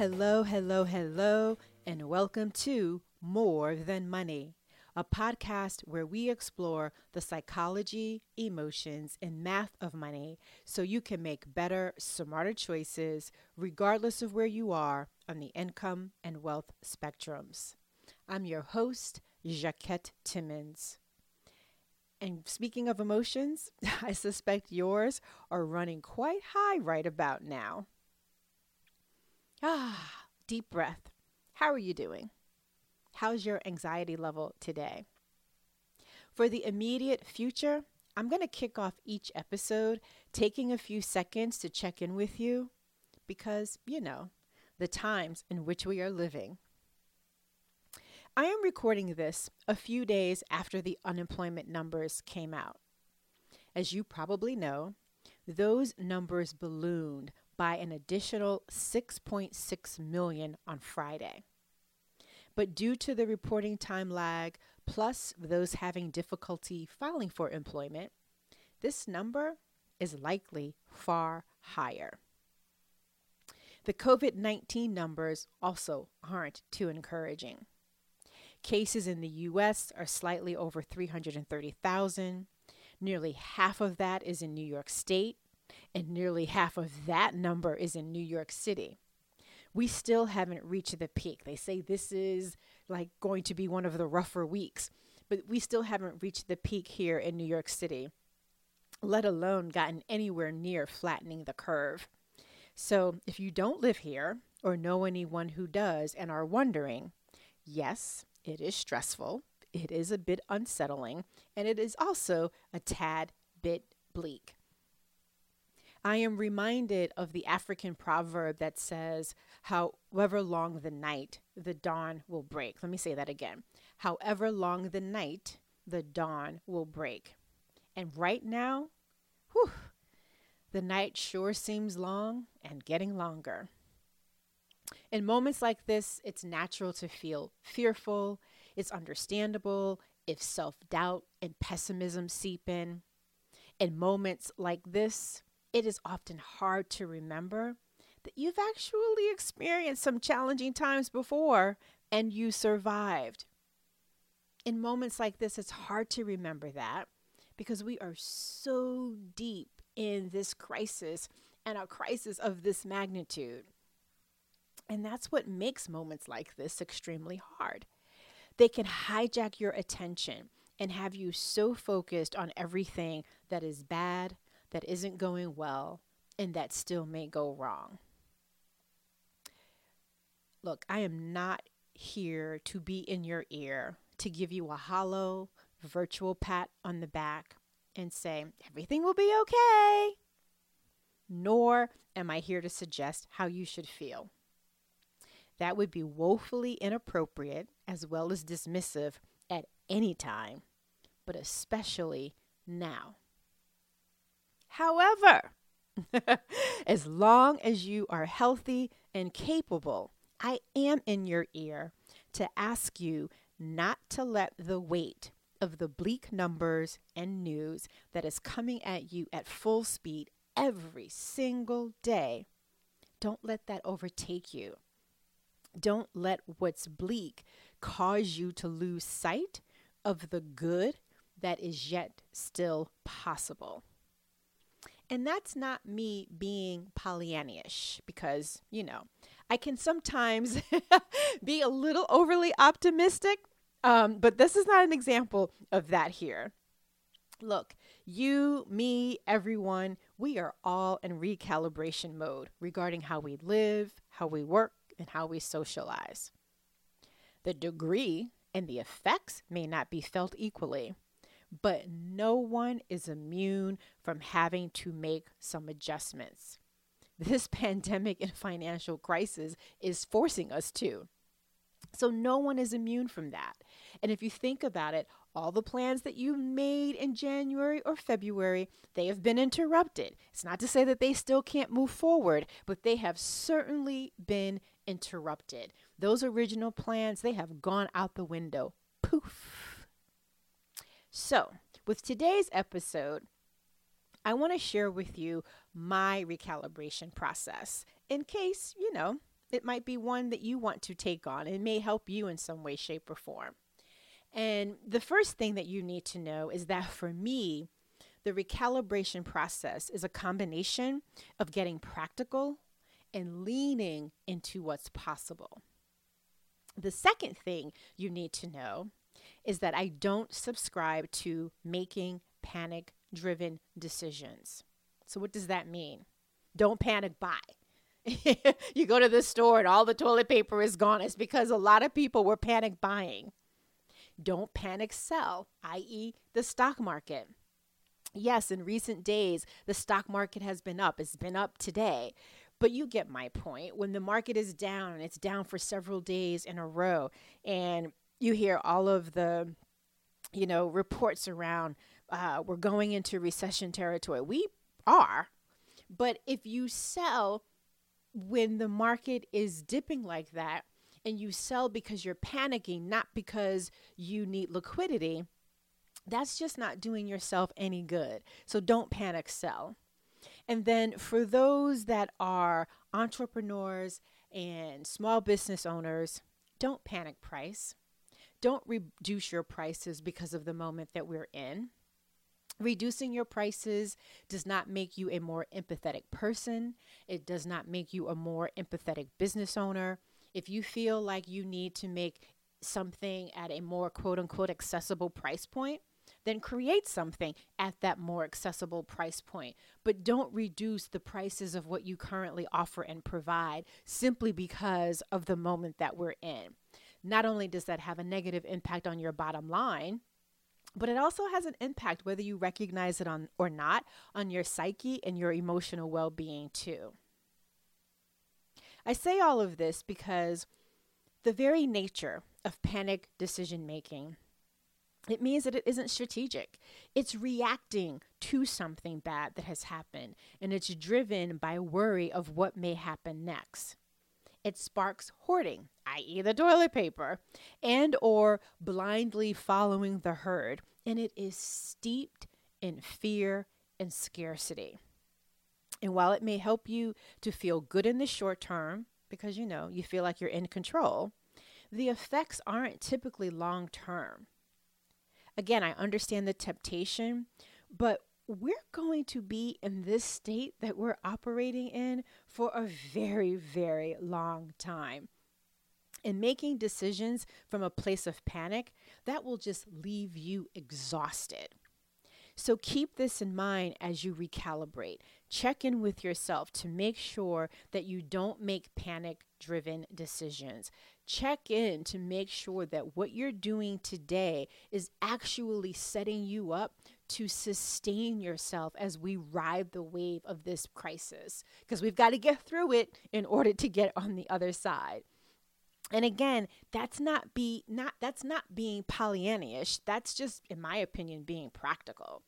Hello, hello, hello, and welcome to More Than Money, a podcast where we explore the psychology, emotions, and math of money so you can make better, smarter choices regardless of where you are on the income and wealth spectrums. I'm your host, Jacquette Timmons. And speaking of emotions, I suspect yours are running quite high right about now. Ah, deep breath. How are you doing? How's your anxiety level today? For the immediate future, I'm going to kick off each episode taking a few seconds to check in with you because, you know, the times in which we are living. I am recording this a few days after the unemployment numbers came out. As you probably know, those numbers ballooned by an additional 6.6 million on Friday. But due to the reporting time lag, plus those having difficulty filing for employment, this number is likely far higher. The COVID 19 numbers also aren't too encouraging. Cases in the US are slightly over 330,000. Nearly half of that is in New York State, and nearly half of that number is in New York City. We still haven't reached the peak. They say this is like going to be one of the rougher weeks, but we still haven't reached the peak here in New York City, let alone gotten anywhere near flattening the curve. So if you don't live here or know anyone who does and are wondering, yes, it is stressful, it is a bit unsettling, and it is also a tad bit bleak. I am reminded of the African proverb that says, However long the night, the dawn will break. Let me say that again. However long the night, the dawn will break. And right now, whew, the night sure seems long and getting longer. In moments like this, it's natural to feel fearful. It's understandable if self doubt and pessimism seep in. In moments like this, it is often hard to remember that you've actually experienced some challenging times before and you survived. In moments like this, it's hard to remember that because we are so deep in this crisis and a crisis of this magnitude. And that's what makes moments like this extremely hard. They can hijack your attention and have you so focused on everything that is bad, that isn't going well, and that still may go wrong. Look, I am not here to be in your ear to give you a hollow virtual pat on the back and say, everything will be okay. Nor am I here to suggest how you should feel. That would be woefully inappropriate as well as dismissive at any time, but especially now. However, as long as you are healthy and capable, I am in your ear to ask you not to let the weight of the bleak numbers and news that is coming at you at full speed every single day, don't let that overtake you. Don't let what's bleak cause you to lose sight of the good that is yet still possible. And that's not me being Pollyannish because, you know, I can sometimes be a little overly optimistic, um, but this is not an example of that here. Look, you, me, everyone, we are all in recalibration mode regarding how we live, how we work, and how we socialize. The degree and the effects may not be felt equally, but no one is immune from having to make some adjustments. This pandemic and financial crisis is forcing us to. So, no one is immune from that. And if you think about it, all the plans that you made in January or February, they have been interrupted. It's not to say that they still can't move forward, but they have certainly been interrupted. Those original plans, they have gone out the window. Poof. So, with today's episode, I want to share with you my recalibration process in case, you know, it might be one that you want to take on. It may help you in some way, shape, or form. And the first thing that you need to know is that for me, the recalibration process is a combination of getting practical and leaning into what's possible. The second thing you need to know is that I don't subscribe to making panic driven decisions. So, what does that mean? Don't panic buy. you go to the store and all the toilet paper is gone. It's because a lot of people were panic buying. Don't panic sell, i.e., the stock market. Yes, in recent days, the stock market has been up. It's been up today. But you get my point. When the market is down it's down for several days in a row, and you hear all of the, you know, reports around uh, we're going into recession territory. We are. But if you sell when the market is dipping like that, and you sell because you're panicking, not because you need liquidity, that's just not doing yourself any good. So don't panic sell. And then for those that are entrepreneurs and small business owners, don't panic price. Don't reduce your prices because of the moment that we're in. Reducing your prices does not make you a more empathetic person. It does not make you a more empathetic business owner. If you feel like you need to make something at a more quote unquote accessible price point, then create something at that more accessible price point. But don't reduce the prices of what you currently offer and provide simply because of the moment that we're in. Not only does that have a negative impact on your bottom line, but it also has an impact whether you recognize it on or not on your psyche and your emotional well-being too. I say all of this because the very nature of panic decision making it means that it isn't strategic. It's reacting to something bad that has happened and it's driven by worry of what may happen next. It sparks hoarding, i.e. the toilet paper, and or blindly following the herd, and it is steeped in fear and scarcity. And while it may help you to feel good in the short term, because you know, you feel like you're in control, the effects aren't typically long term. Again, I understand the temptation, but we're going to be in this state that we're operating in for a very, very long time. And making decisions from a place of panic, that will just leave you exhausted. So keep this in mind as you recalibrate. Check in with yourself to make sure that you don't make panic driven decisions. Check in to make sure that what you're doing today is actually setting you up to sustain yourself as we ride the wave of this crisis because we've got to get through it in order to get on the other side. And again, that's not be not that's not being Pollyannish. That's just, in my opinion, being practical.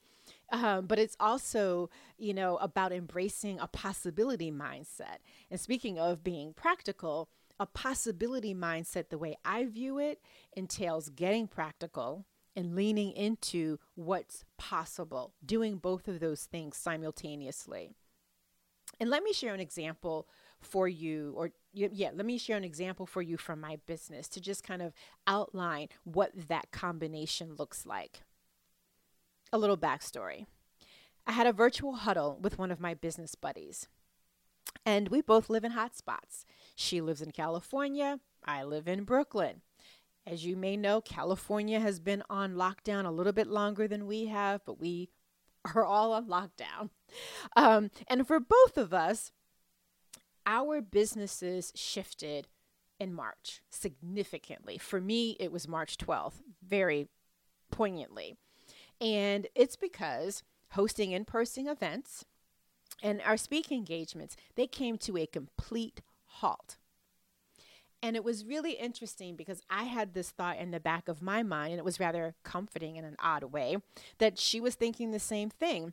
Um, but it's also, you know, about embracing a possibility mindset. And speaking of being practical, a possibility mindset, the way I view it, entails getting practical and leaning into what's possible, doing both of those things simultaneously. And let me share an example for you, or yeah, let me share an example for you from my business to just kind of outline what that combination looks like. A little backstory I had a virtual huddle with one of my business buddies, and we both live in hotspots. She lives in California, I live in Brooklyn. As you may know, California has been on lockdown a little bit longer than we have, but we are all on lockdown. Um, and for both of us, our businesses shifted in March significantly. For me, it was March 12th, very poignantly. And it's because hosting in person events and our speaking engagements, they came to a complete halt. And it was really interesting because I had this thought in the back of my mind, and it was rather comforting in an odd way that she was thinking the same thing.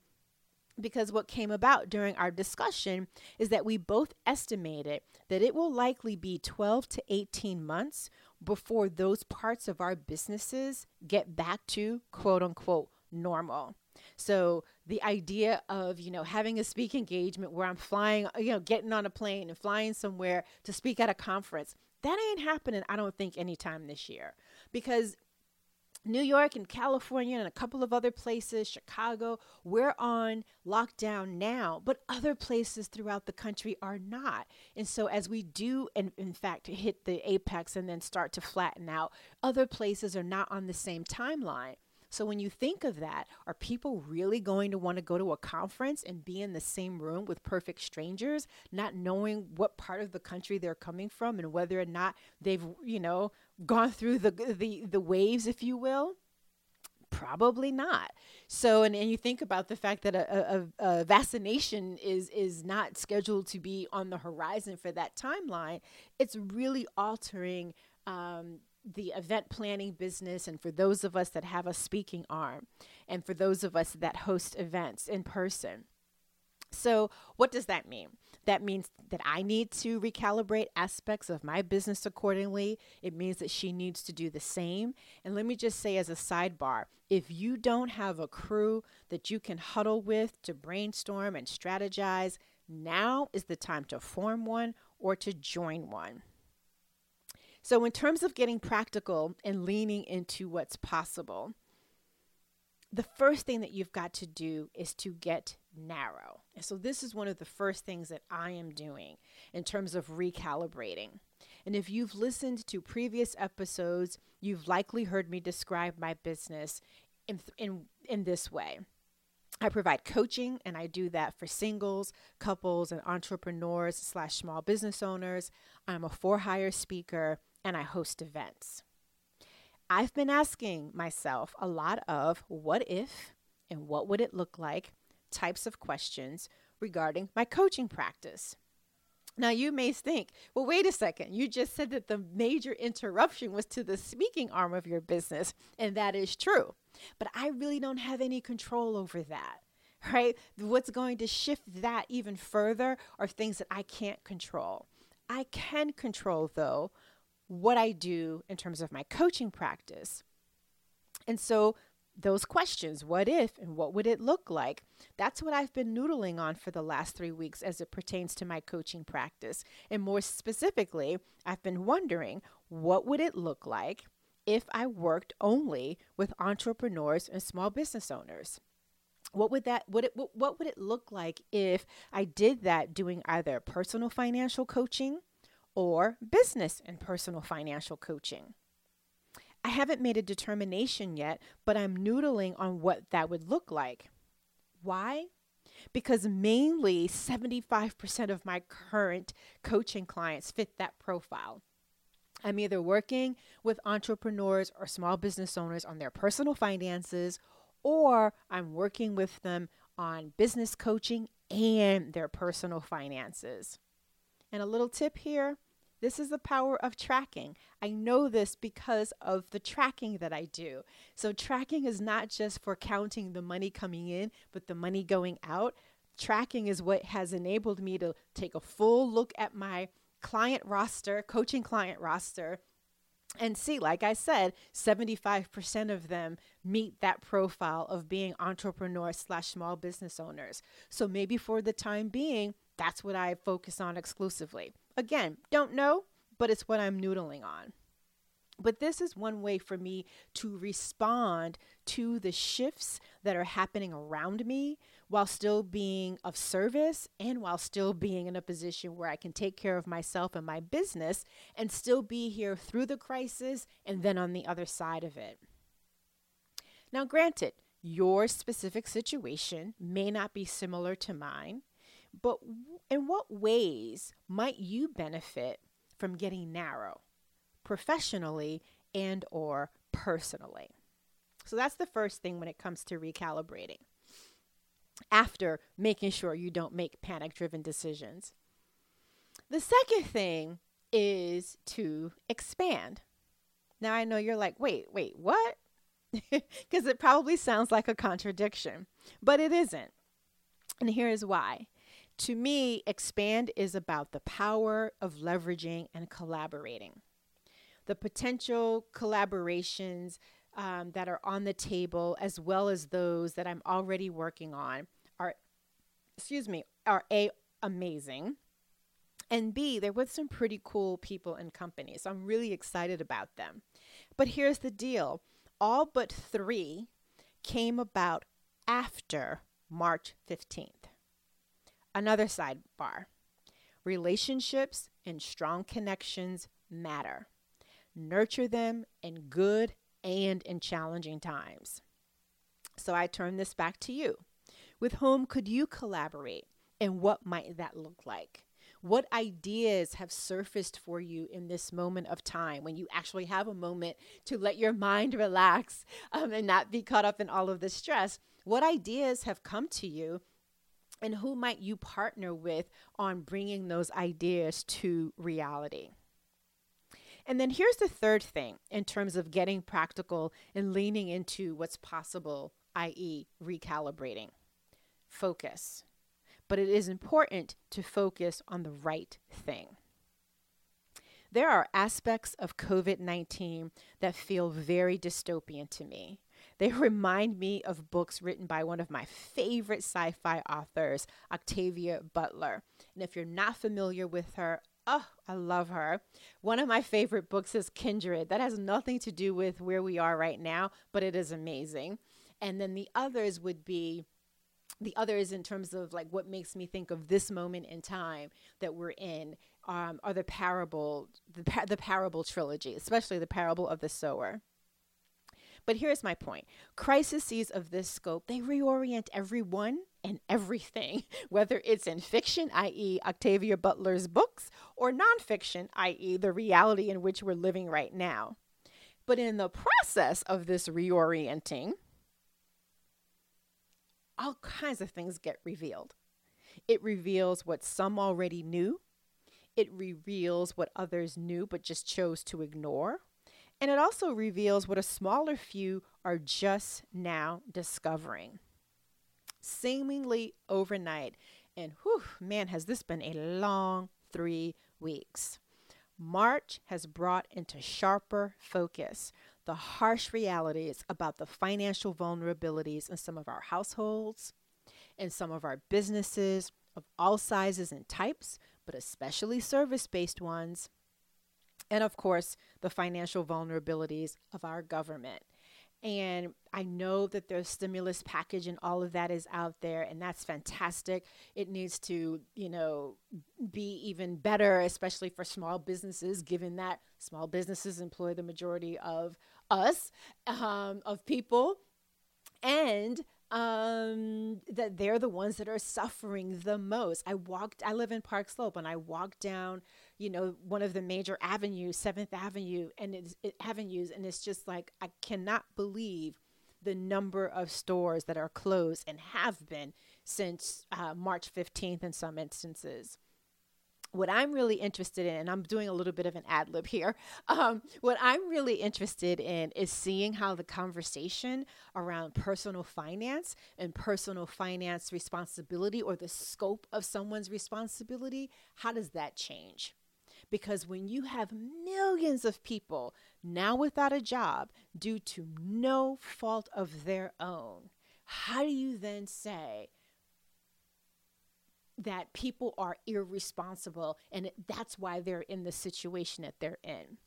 Because what came about during our discussion is that we both estimated that it will likely be 12 to 18 months before those parts of our businesses get back to quote unquote normal. So the idea of, you know, having a speak engagement where I'm flying, you know, getting on a plane and flying somewhere to speak at a conference, that ain't happening, I don't think, anytime this year. Because New York and California and a couple of other places, Chicago, we're on lockdown now, but other places throughout the country are not. And so, as we do, in, in fact, hit the apex and then start to flatten out, other places are not on the same timeline. So, when you think of that, are people really going to want to go to a conference and be in the same room with perfect strangers, not knowing what part of the country they're coming from and whether or not they've, you know, gone through the the the waves, if you will? Probably not. So, and, and you think about the fact that a, a, a, vaccination is is not scheduled to be on the horizon for that timeline. It's really altering um, the event planning business, and for those of us that have a speaking arm, and for those of us that host events in person. So, what does that mean? That means that I need to recalibrate aspects of my business accordingly. It means that she needs to do the same. And let me just say, as a sidebar, if you don't have a crew that you can huddle with to brainstorm and strategize, now is the time to form one or to join one. So, in terms of getting practical and leaning into what's possible, the first thing that you've got to do is to get narrow. So, this is one of the first things that I am doing in terms of recalibrating. And if you've listened to previous episodes, you've likely heard me describe my business in, in, in this way. I provide coaching and I do that for singles, couples, and entrepreneurs slash small business owners. I'm a for hire speaker and I host events. I've been asking myself a lot of what if and what would it look like types of questions regarding my coaching practice. Now, you may think, well, wait a second. You just said that the major interruption was to the speaking arm of your business, and that is true. But I really don't have any control over that, right? What's going to shift that even further are things that I can't control. I can control, though, what I do in terms of my coaching practice. And so those questions, what if and what would it look like? That's what I've been noodling on for the last three weeks as it pertains to my coaching practice. And more specifically, I've been wondering what would it look like if I worked only with entrepreneurs and small business owners? What would that would it what would it look like if I did that doing either personal financial coaching or business and personal financial coaching. I haven't made a determination yet, but I'm noodling on what that would look like. Why? Because mainly 75% of my current coaching clients fit that profile. I'm either working with entrepreneurs or small business owners on their personal finances, or I'm working with them on business coaching and their personal finances. And a little tip here this is the power of tracking. I know this because of the tracking that I do. So, tracking is not just for counting the money coming in, but the money going out. Tracking is what has enabled me to take a full look at my client roster, coaching client roster, and see, like I said, 75% of them meet that profile of being entrepreneurs slash small business owners. So maybe for the time being, that's what I focus on exclusively. Again, don't know, but it's what I'm noodling on. But this is one way for me to respond to the shifts that are happening around me while still being of service and while still being in a position where I can take care of myself and my business and still be here through the crisis and then on the other side of it. Now, granted, your specific situation may not be similar to mine. But in what ways might you benefit from getting narrow professionally and or personally? So that's the first thing when it comes to recalibrating. After making sure you don't make panic driven decisions. The second thing is to expand. Now I know you're like, wait, wait, what? Because it probably sounds like a contradiction, but it isn't. And here is why to me, expand is about the power of leveraging and collaborating. The potential collaborations um, that are on the table, as well as those that I'm already working on, are, excuse me, are A, amazing. And B, they're with some pretty cool people and companies. So I'm really excited about them. But here's the deal all but three came about after March 15th. Another sidebar relationships and strong connections matter. Nurture them in good and in challenging times. So I turn this back to you. With whom could you collaborate and what might that look like? What ideas have surfaced for you in this moment of time when you actually have a moment to let your mind relax um, and not be caught up in all of the stress? What ideas have come to you? And who might you partner with on bringing those ideas to reality? And then here's the third thing in terms of getting practical and leaning into what's possible, i.e., recalibrating focus but it is important to focus on the right thing. There are aspects of COVID 19 that feel very dystopian to me. They remind me of books written by one of my favorite sci fi authors, Octavia Butler. And if you're not familiar with her, oh, I love her. One of my favorite books is Kindred. That has nothing to do with where we are right now, but it is amazing. And then the others would be the others in terms of like what makes me think of this moment in time that we're in um, are the parable the, par- the parable trilogy especially the parable of the sower but here's my point. Crises of this scope they reorient everyone and everything whether it's in fiction i.e octavia butler's books or nonfiction i.e the reality in which we're living right now. But in the process of this reorienting all kinds of things get revealed. It reveals what some already knew, it reveals what others knew but just chose to ignore. And it also reveals what a smaller few are just now discovering. Seemingly overnight. And whew, man, has this been a long three weeks. March has brought into sharper focus the harsh realities about the financial vulnerabilities in some of our households, in some of our businesses of all sizes and types, but especially service based ones, and of course, the financial vulnerabilities of our government. And I know that there's stimulus package and all of that is out there, and that's fantastic. It needs to, you know, be even better, especially for small businesses, given that small businesses employ the majority of us, um, of people, and um, that they're the ones that are suffering the most. I walked, I live in Park Slope, and I walked down, you know, one of the major avenues, Seventh Avenue, and it's it, avenues, and it's just like I cannot believe the number of stores that are closed and have been since uh, March 15th in some instances what I'm really interested in, and I'm doing a little bit of an ad lib here, um, what I'm really interested in is seeing how the conversation around personal finance and personal finance responsibility or the scope of someone's responsibility, how does that change? Because when you have millions of people now without a job due to no fault of their own, how do you then say, that people are irresponsible and that's why they're in the situation that they're in.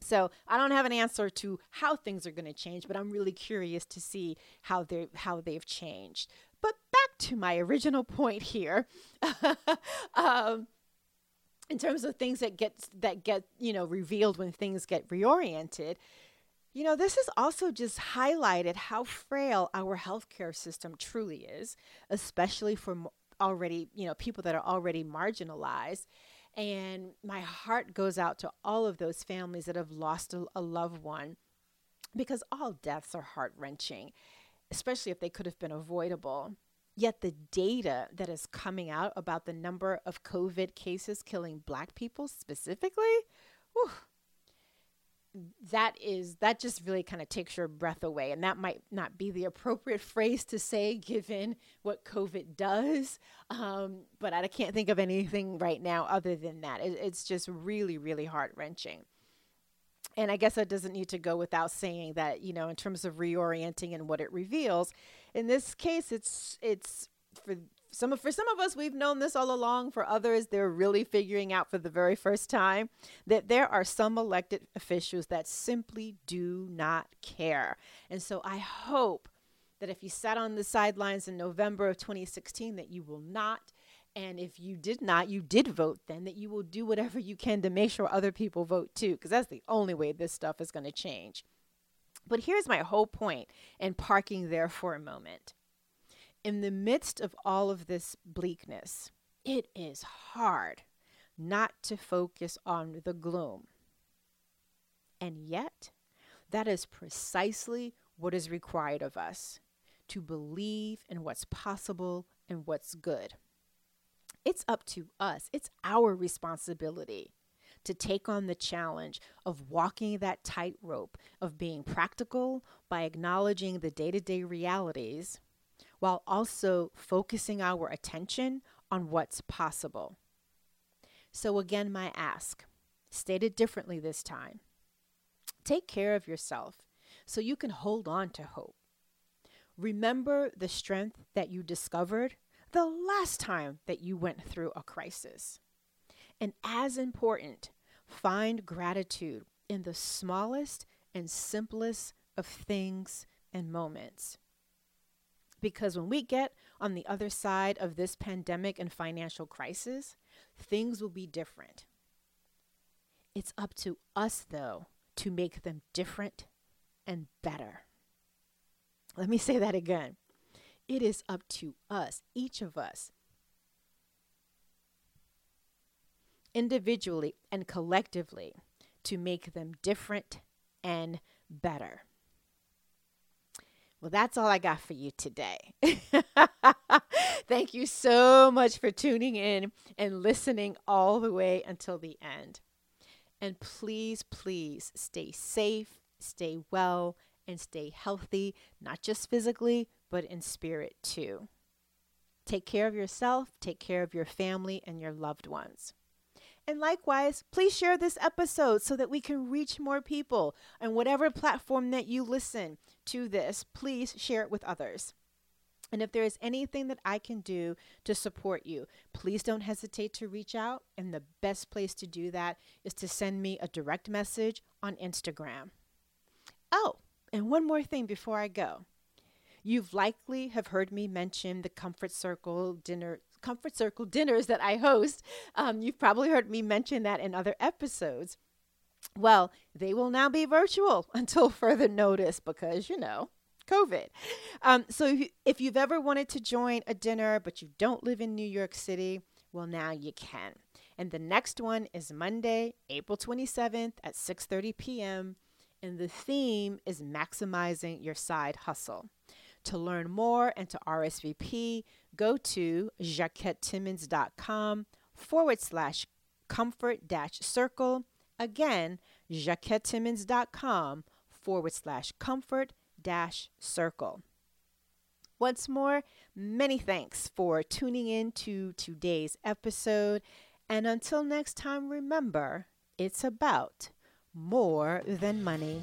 So I don't have an answer to how things are going to change, but I'm really curious to see how they how they've changed. But back to my original point here, um, in terms of things that get that get you know revealed when things get reoriented. You know, this has also just highlighted how frail our healthcare system truly is, especially for already, you know, people that are already marginalized. And my heart goes out to all of those families that have lost a, a loved one because all deaths are heart wrenching, especially if they could have been avoidable. Yet the data that is coming out about the number of COVID cases killing Black people specifically, whew, that is that just really kind of takes your breath away and that might not be the appropriate phrase to say given what covid does um, but i can't think of anything right now other than that. It, it's just really really heart-wrenching. And I guess that doesn't need to go without saying that, you know, in terms of reorienting and what it reveals, in this case, it's it's for some for some of us we've known this all along. For others they're really figuring out for the very first time that there are some elected officials that simply do not care. And so i hope that if you sat on the sidelines in november of 2016 that you will not. And if you did not you did vote then that you will do whatever you can to make sure other people vote too because that's the only way this stuff is going to change. But here's my whole point and parking there for a moment in the midst of all of this bleakness, it is hard not to focus on the gloom. And yet, that is precisely what is required of us to believe in what's possible and what's good. It's up to us, it's our responsibility to take on the challenge of walking that tightrope of being practical by acknowledging the day to day realities while also focusing our attention on what's possible. So, again, my ask, stated differently this time take care of yourself so you can hold on to hope. Remember the strength that you discovered the last time that you went through a crisis. And as important, find gratitude in the smallest and simplest of things and moments. Because when we get on the other side of this pandemic and financial crisis, things will be different. It's up to us, though, to make them different and better. Let me say that again. It is up to us, each of us, individually and collectively, to make them different and better. Well, that's all I got for you today. Thank you so much for tuning in and listening all the way until the end. And please, please stay safe, stay well, and stay healthy, not just physically, but in spirit too. Take care of yourself, take care of your family and your loved ones. And likewise, please share this episode so that we can reach more people. And whatever platform that you listen to this, please share it with others. And if there is anything that I can do to support you, please don't hesitate to reach out. And the best place to do that is to send me a direct message on Instagram. Oh, and one more thing before I go. You've likely have heard me mention the Comfort Circle dinner Comfort Circle dinners that I host. Um, you've probably heard me mention that in other episodes. Well, they will now be virtual until further notice because, you know, COVID. Um, so if you've ever wanted to join a dinner but you don't live in New York City, well, now you can. And the next one is Monday, April 27th at 6:30 p.m. And the theme is maximizing your side hustle. To learn more and to RSVP, go to jacquettetimmons.com forward slash comfort dash circle. Again, jacquettetimmons.com forward slash comfort dash circle. Once more, many thanks for tuning in to today's episode. And until next time, remember, it's about more than money.